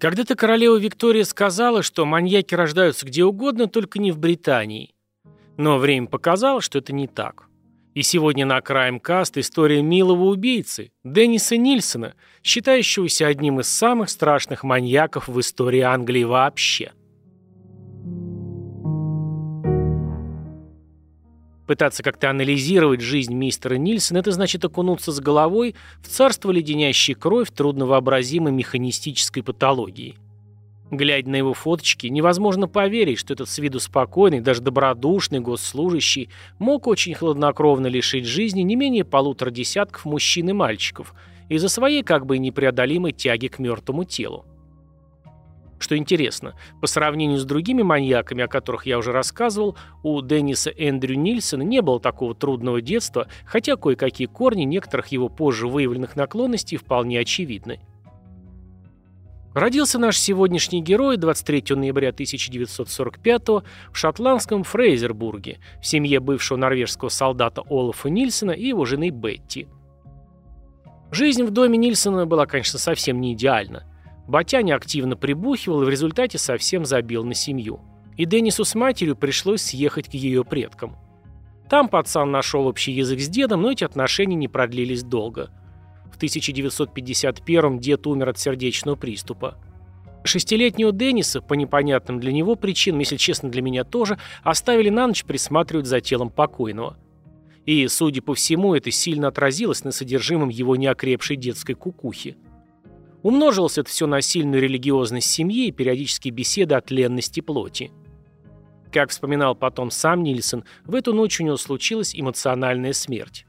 Когда-то королева Виктория сказала, что маньяки рождаются где угодно, только не в Британии. Но время показало, что это не так. И сегодня на Crime Cast история милого убийцы, Денниса Нильсона, считающегося одним из самых страшных маньяков в истории Англии вообще. Пытаться как-то анализировать жизнь мистера Нильсона – это значит окунуться с головой в царство леденящей кровь трудновообразимой механистической патологии. Глядя на его фоточки, невозможно поверить, что этот с виду спокойный, даже добродушный госслужащий мог очень хладнокровно лишить жизни не менее полутора десятков мужчин и мальчиков из-за своей как бы непреодолимой тяги к мертвому телу. Что интересно, по сравнению с другими маньяками, о которых я уже рассказывал, у Денниса Эндрю Нильсона не было такого трудного детства, хотя кое-какие корни некоторых его позже выявленных наклонностей вполне очевидны. Родился наш сегодняшний герой 23 ноября 1945 в шотландском Фрейзербурге в семье бывшего норвежского солдата Олафа Нильсона и его жены Бетти. Жизнь в доме Нильсона была, конечно, совсем не идеальна. Батяня активно прибухивал и в результате совсем забил на семью. И Деннису с матерью пришлось съехать к ее предкам. Там пацан нашел общий язык с дедом, но эти отношения не продлились долго. В 1951 дед умер от сердечного приступа. Шестилетнего Денниса, по непонятным для него причинам, если честно для меня тоже, оставили на ночь присматривать за телом покойного. И, судя по всему, это сильно отразилось на содержимом его неокрепшей детской кукухи. Умножилось это все на сильную религиозность семьи и периодические беседы о тленности плоти. Как вспоминал потом сам Нильсон, в эту ночь у него случилась эмоциональная смерть.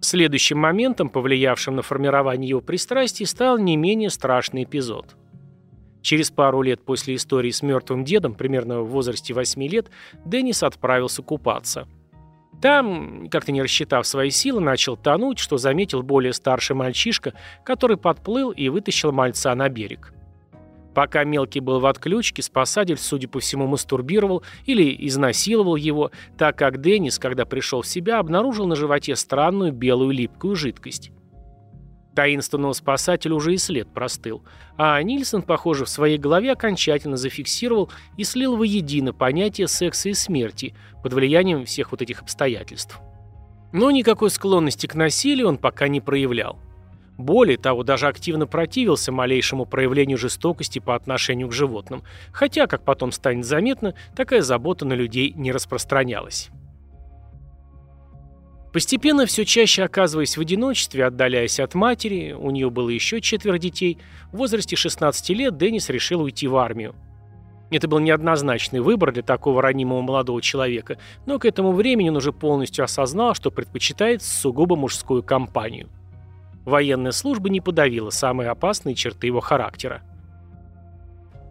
Следующим моментом, повлиявшим на формирование его пристрастий, стал не менее страшный эпизод. Через пару лет после истории с мертвым дедом, примерно в возрасте 8 лет, Деннис отправился купаться. Там, как-то не рассчитав свои силы, начал тонуть, что заметил более старший мальчишка, который подплыл и вытащил мальца на берег. Пока мелкий был в отключке, спасатель, судя по всему, мастурбировал или изнасиловал его, так как Деннис, когда пришел в себя, обнаружил на животе странную белую липкую жидкость. Таинственного спасателя уже и след простыл, а Нильсон, похоже, в своей голове окончательно зафиксировал и слил воедино понятие секса и смерти под влиянием всех вот этих обстоятельств. Но никакой склонности к насилию он пока не проявлял. Более того, даже активно противился малейшему проявлению жестокости по отношению к животным, хотя, как потом станет заметно, такая забота на людей не распространялась. Постепенно все чаще оказываясь в одиночестве, отдаляясь от матери, у нее было еще четверо детей, в возрасте 16 лет Деннис решил уйти в армию. Это был неоднозначный выбор для такого ранимого молодого человека, но к этому времени он уже полностью осознал, что предпочитает сугубо мужскую компанию. Военная служба не подавила самые опасные черты его характера.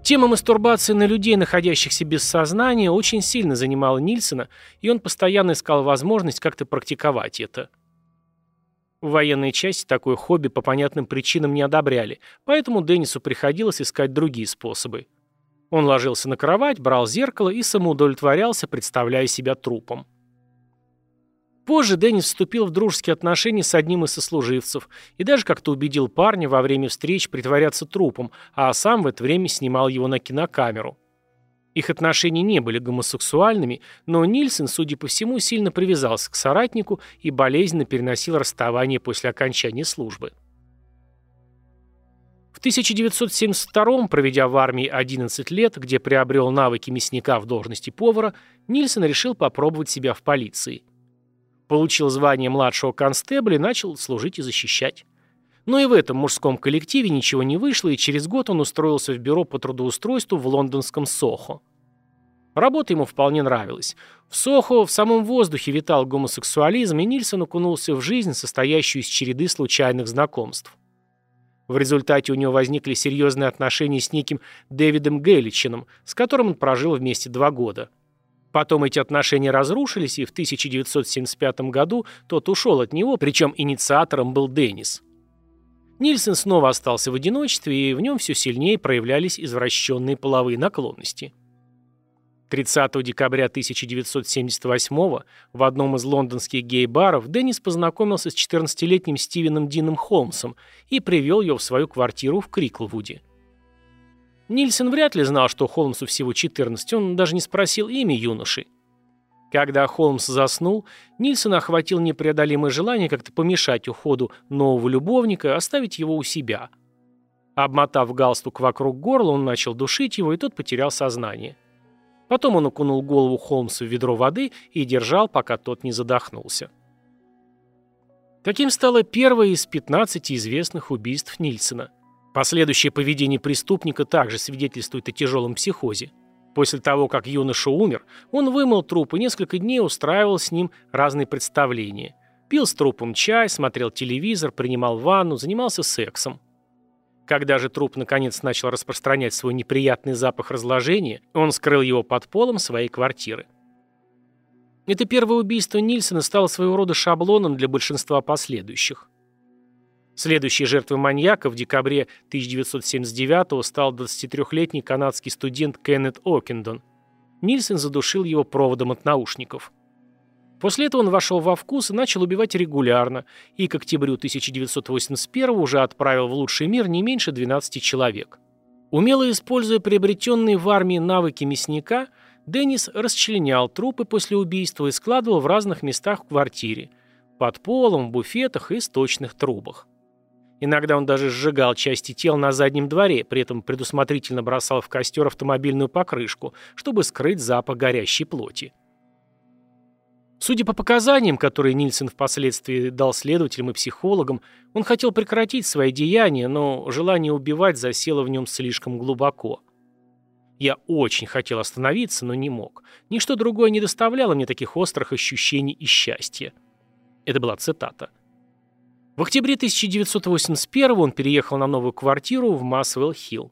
Тема мастурбации на людей, находящихся без сознания, очень сильно занимала Нильсона, и он постоянно искал возможность как-то практиковать это. В военной части такое хобби по понятным причинам не одобряли, поэтому Деннису приходилось искать другие способы. Он ложился на кровать, брал зеркало и самоудовлетворялся, представляя себя трупом. Позже Деннис вступил в дружеские отношения с одним из сослуживцев и даже как-то убедил парня во время встреч притворяться трупом, а сам в это время снимал его на кинокамеру. Их отношения не были гомосексуальными, но Нильсон, судя по всему, сильно привязался к соратнику и болезненно переносил расставание после окончания службы. В 1972 проведя в армии 11 лет, где приобрел навыки мясника в должности повара, Нильсон решил попробовать себя в полиции – Получил звание младшего констебля и начал служить и защищать. Но и в этом мужском коллективе ничего не вышло, и через год он устроился в бюро по трудоустройству в лондонском Сохо. Работа ему вполне нравилась. В Сохо в самом воздухе витал гомосексуализм, и Нильсон окунулся в жизнь, состоящую из череды случайных знакомств. В результате у него возникли серьезные отношения с неким Дэвидом Гейличином, с которым он прожил вместе два года. Потом эти отношения разрушились, и в 1975 году тот ушел от него, причем инициатором был Деннис. Нильсон снова остался в одиночестве, и в нем все сильнее проявлялись извращенные половые наклонности. 30 декабря 1978 в одном из лондонских гей-баров Деннис познакомился с 14-летним Стивеном Дином Холмсом и привел его в свою квартиру в Криклвуде. Нильсон вряд ли знал, что Холмсу всего 14, он даже не спросил имя юноши. Когда Холмс заснул, Нильсон охватил непреодолимое желание как-то помешать уходу нового любовника, оставить его у себя. Обмотав галстук вокруг горла, он начал душить его, и тот потерял сознание. Потом он окунул голову Холмса в ведро воды и держал, пока тот не задохнулся. Таким стало первое из 15 известных убийств Нильсона. Последующее поведение преступника также свидетельствует о тяжелом психозе. После того, как юноша умер, он вымыл труп и несколько дней устраивал с ним разные представления. Пил с трупом чай, смотрел телевизор, принимал ванну, занимался сексом. Когда же труп наконец начал распространять свой неприятный запах разложения, он скрыл его под полом своей квартиры. Это первое убийство Нильсона стало своего рода шаблоном для большинства последующих. Следующей жертвой маньяка в декабре 1979-го стал 23-летний канадский студент Кеннет Окендон. Нильсон задушил его проводом от наушников. После этого он вошел во вкус и начал убивать регулярно, и к октябрю 1981 уже отправил в лучший мир не меньше 12 человек. Умело используя приобретенные в армии навыки мясника, Деннис расчленял трупы после убийства и складывал в разных местах в квартире – под полом, буфетах и сточных трубах. Иногда он даже сжигал части тел на заднем дворе, при этом предусмотрительно бросал в костер автомобильную покрышку, чтобы скрыть запах горящей плоти. Судя по показаниям, которые Нильсон впоследствии дал следователям и психологам, он хотел прекратить свои деяния, но желание убивать засело в нем слишком глубоко. Я очень хотел остановиться, но не мог. Ничто другое не доставляло мне таких острых ощущений и счастья. Это была цитата. В октябре 1981 он переехал на новую квартиру в Масвелл-Хилл.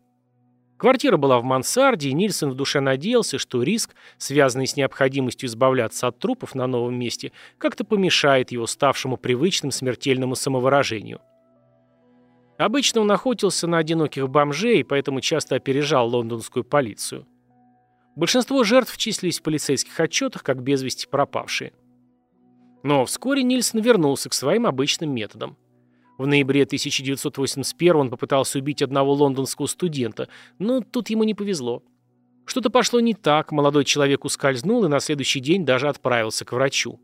Квартира была в мансарде, и Нильсон в душе надеялся, что риск, связанный с необходимостью избавляться от трупов на новом месте, как-то помешает его ставшему привычным смертельному самовыражению. Обычно он охотился на одиноких бомжей, поэтому часто опережал лондонскую полицию. Большинство жертв числились в полицейских отчетах как без вести пропавшие. Но вскоре Нильсон вернулся к своим обычным методам. В ноябре 1981 он попытался убить одного лондонского студента, но тут ему не повезло. Что-то пошло не так, молодой человек ускользнул и на следующий день даже отправился к врачу.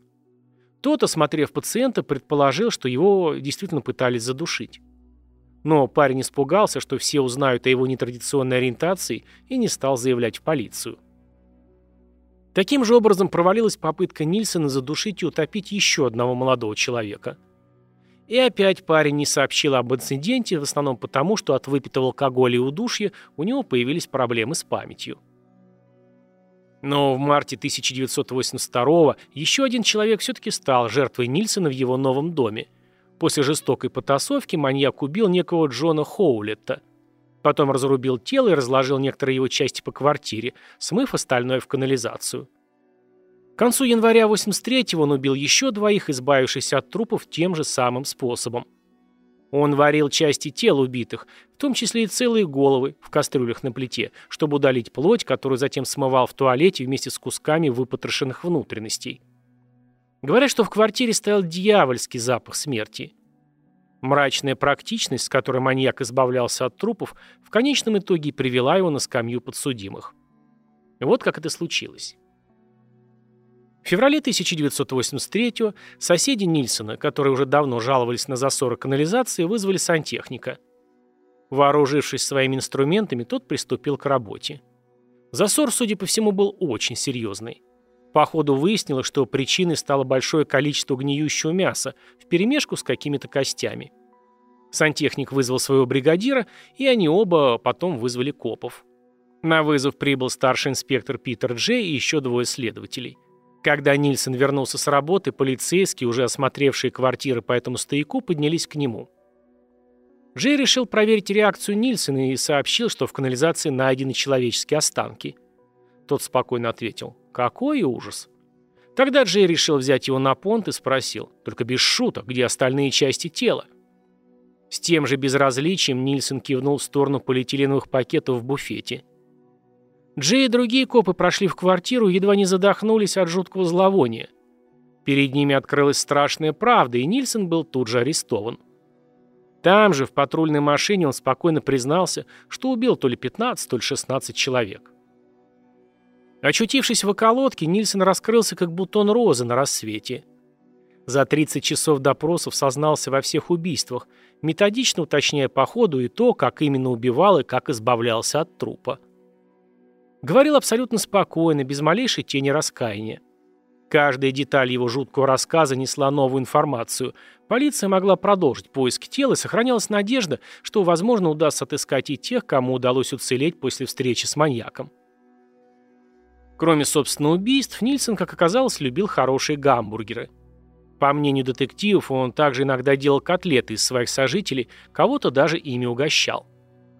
Тот, осмотрев пациента, предположил, что его действительно пытались задушить. Но парень испугался, что все узнают о его нетрадиционной ориентации и не стал заявлять в полицию. Таким же образом провалилась попытка Нильсона задушить и утопить еще одного молодого человека. И опять парень не сообщил об инциденте, в основном потому, что от выпитого алкоголя и удушья у него появились проблемы с памятью. Но в марте 1982 еще один человек все-таки стал жертвой Нильсона в его новом доме. После жестокой потасовки маньяк убил некого Джона Хоулетта. Потом разрубил тело и разложил некоторые его части по квартире, смыв остальное в канализацию. К концу января 83-го он убил еще двоих, избавившись от трупов тем же самым способом. Он варил части тел убитых, в том числе и целые головы, в кастрюлях на плите, чтобы удалить плоть, которую затем смывал в туалете вместе с кусками выпотрошенных внутренностей. Говорят, что в квартире стоял дьявольский запах смерти. Мрачная практичность, с которой маньяк избавлялся от трупов, в конечном итоге привела его на скамью подсудимых. Вот как это случилось. В феврале 1983-го соседи Нильсона, которые уже давно жаловались на засоры канализации, вызвали сантехника. Вооружившись своими инструментами, тот приступил к работе. Засор, судя по всему, был очень серьезный. По ходу выяснилось, что причиной стало большое количество гниющего мяса вперемешку с какими-то костями. Сантехник вызвал своего бригадира, и они оба потом вызвали копов. На вызов прибыл старший инспектор Питер Джей и еще двое следователей. Когда Нильсон вернулся с работы, полицейские, уже осмотревшие квартиры по этому стояку, поднялись к нему. Джей решил проверить реакцию Нильсона и сообщил, что в канализации найдены человеческие останки. Тот спокойно ответил какой ужас. Тогда Джей решил взять его на понт и спросил, только без шуток, где остальные части тела. С тем же безразличием Нильсон кивнул в сторону полиэтиленовых пакетов в буфете. Джей и другие копы прошли в квартиру и едва не задохнулись от жуткого зловония. Перед ними открылась страшная правда, и Нильсон был тут же арестован. Там же, в патрульной машине, он спокойно признался, что убил то ли 15, то ли 16 человек. Очутившись в околотке, Нильсон раскрылся, как бутон розы на рассвете. За 30 часов допросов сознался во всех убийствах, методично уточняя по ходу и то, как именно убивал и как избавлялся от трупа. Говорил абсолютно спокойно, без малейшей тени раскаяния. Каждая деталь его жуткого рассказа несла новую информацию. Полиция могла продолжить поиск тела, и сохранялась надежда, что, возможно, удастся отыскать и тех, кому удалось уцелеть после встречи с маньяком. Кроме, собственно, убийств, Нильсон, как оказалось, любил хорошие гамбургеры. По мнению детективов, он также иногда делал котлеты из своих сожителей, кого-то даже ими угощал.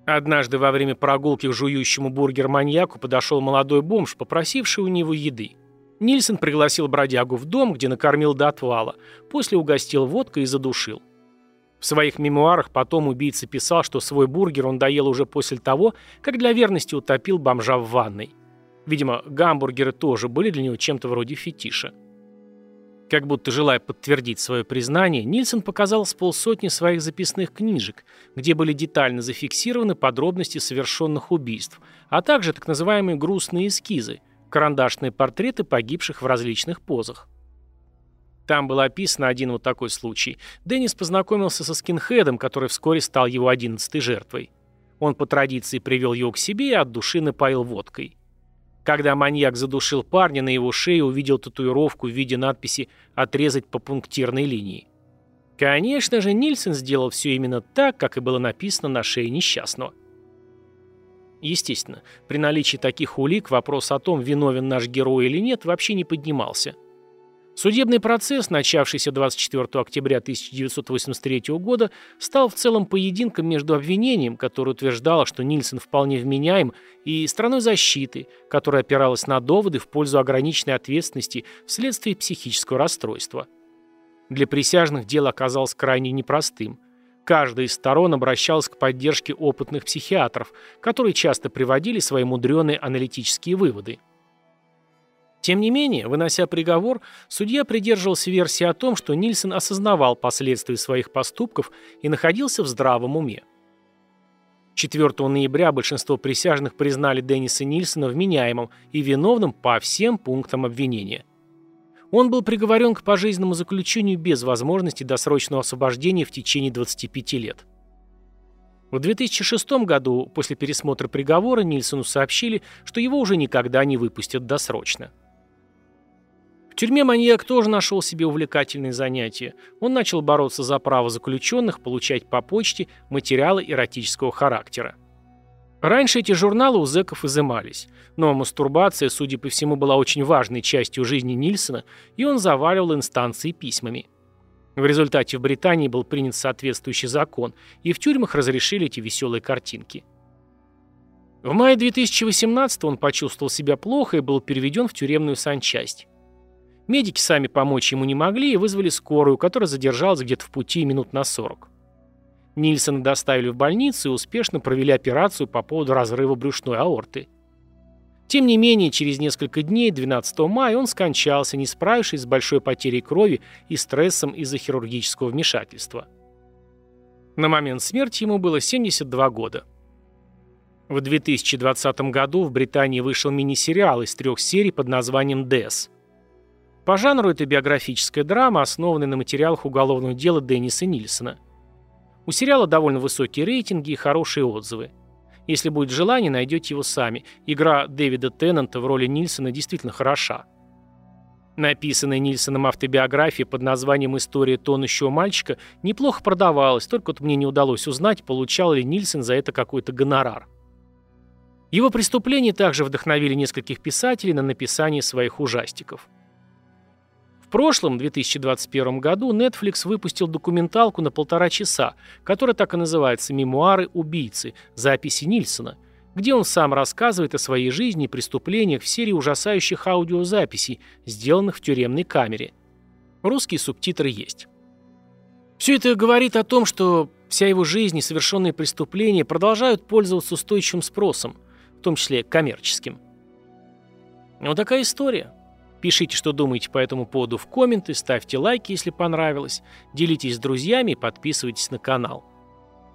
Однажды во время прогулки к жующему бургер-маньяку подошел молодой бомж, попросивший у него еды. Нильсон пригласил бродягу в дом, где накормил до отвала, после угостил водкой и задушил. В своих мемуарах потом убийца писал, что свой бургер он доел уже после того, как для верности утопил бомжа в ванной. Видимо, гамбургеры тоже были для него чем-то вроде фетиша. Как будто желая подтвердить свое признание, Нильсон показал с полсотни своих записных книжек, где были детально зафиксированы подробности совершенных убийств, а также так называемые грустные эскизы – карандашные портреты погибших в различных позах. Там был описан один вот такой случай. Деннис познакомился со скинхедом, который вскоре стал его одиннадцатой жертвой. Он по традиции привел его к себе и от души напоил водкой. Когда маньяк задушил парня, на его шее увидел татуировку в виде надписи «Отрезать по пунктирной линии». Конечно же, Нильсон сделал все именно так, как и было написано на шее несчастного. Естественно, при наличии таких улик вопрос о том, виновен наш герой или нет, вообще не поднимался. Судебный процесс, начавшийся 24 октября 1983 года, стал в целом поединком между обвинением, которое утверждало, что Нильсон вполне вменяем, и страной защиты, которая опиралась на доводы в пользу ограниченной ответственности вследствие психического расстройства. Для присяжных дело оказалось крайне непростым – Каждая из сторон обращалась к поддержке опытных психиатров, которые часто приводили свои мудреные аналитические выводы. Тем не менее, вынося приговор, судья придерживался версии о том, что Нильсон осознавал последствия своих поступков и находился в здравом уме. 4 ноября большинство присяжных признали Денниса Нильсона вменяемым и виновным по всем пунктам обвинения. Он был приговорен к пожизненному заключению без возможности досрочного освобождения в течение 25 лет. В 2006 году, после пересмотра приговора, Нильсону сообщили, что его уже никогда не выпустят досрочно. Тюрьме маньяк тоже нашел себе увлекательные занятия. Он начал бороться за право заключенных получать по почте материалы эротического характера. Раньше эти журналы у зэков изымались, но мастурбация, судя по всему, была очень важной частью жизни Нильсона, и он заваливал инстанции письмами. В результате в Британии был принят соответствующий закон, и в тюрьмах разрешили эти веселые картинки. В мае 2018 он почувствовал себя плохо и был переведен в тюремную санчасть. Медики сами помочь ему не могли и вызвали скорую, которая задержалась где-то в пути минут на 40. Нильсона доставили в больницу и успешно провели операцию по поводу разрыва брюшной аорты. Тем не менее, через несколько дней, 12 мая, он скончался, не справившись с большой потерей крови и стрессом из-за хирургического вмешательства. На момент смерти ему было 72 года. В 2020 году в Британии вышел мини-сериал из трех серий под названием «ДЭС». По жанру это биографическая драма, основанная на материалах уголовного дела Денниса Нильсона – у сериала довольно высокие рейтинги и хорошие отзывы. Если будет желание, найдете его сами. Игра Дэвида Теннанта в роли Нильсона действительно хороша. Написанная Нильсоном автобиография под названием «История тонущего мальчика» неплохо продавалась, только вот мне не удалось узнать, получал ли Нильсон за это какой-то гонорар. Его преступления также вдохновили нескольких писателей на написание своих ужастиков прошлом, 2021 году, Netflix выпустил документалку на полтора часа, которая так и называется «Мемуары убийцы. Записи Нильсона», где он сам рассказывает о своей жизни и преступлениях в серии ужасающих аудиозаписей, сделанных в тюремной камере. Русские субтитры есть. Все это говорит о том, что вся его жизнь и совершенные преступления продолжают пользоваться устойчивым спросом, в том числе коммерческим. Вот такая история. Пишите, что думаете по этому поводу в комменты, ставьте лайки, если понравилось, делитесь с друзьями и подписывайтесь на канал.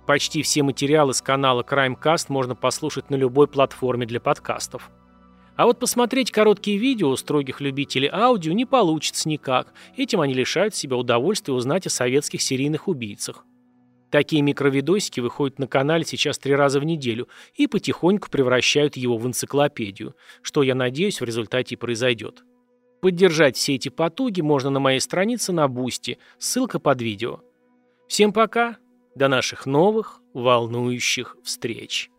Почти все материалы с канала Crimecast можно послушать на любой платформе для подкастов. А вот посмотреть короткие видео у строгих любителей аудио не получится никак. Этим они лишают себя удовольствия узнать о советских серийных убийцах. Такие микровидосики выходят на канале сейчас три раза в неделю и потихоньку превращают его в энциклопедию, что, я надеюсь, в результате и произойдет. Поддержать все эти потуги можно на моей странице на Бусти, ссылка под видео. Всем пока, до наших новых волнующих встреч.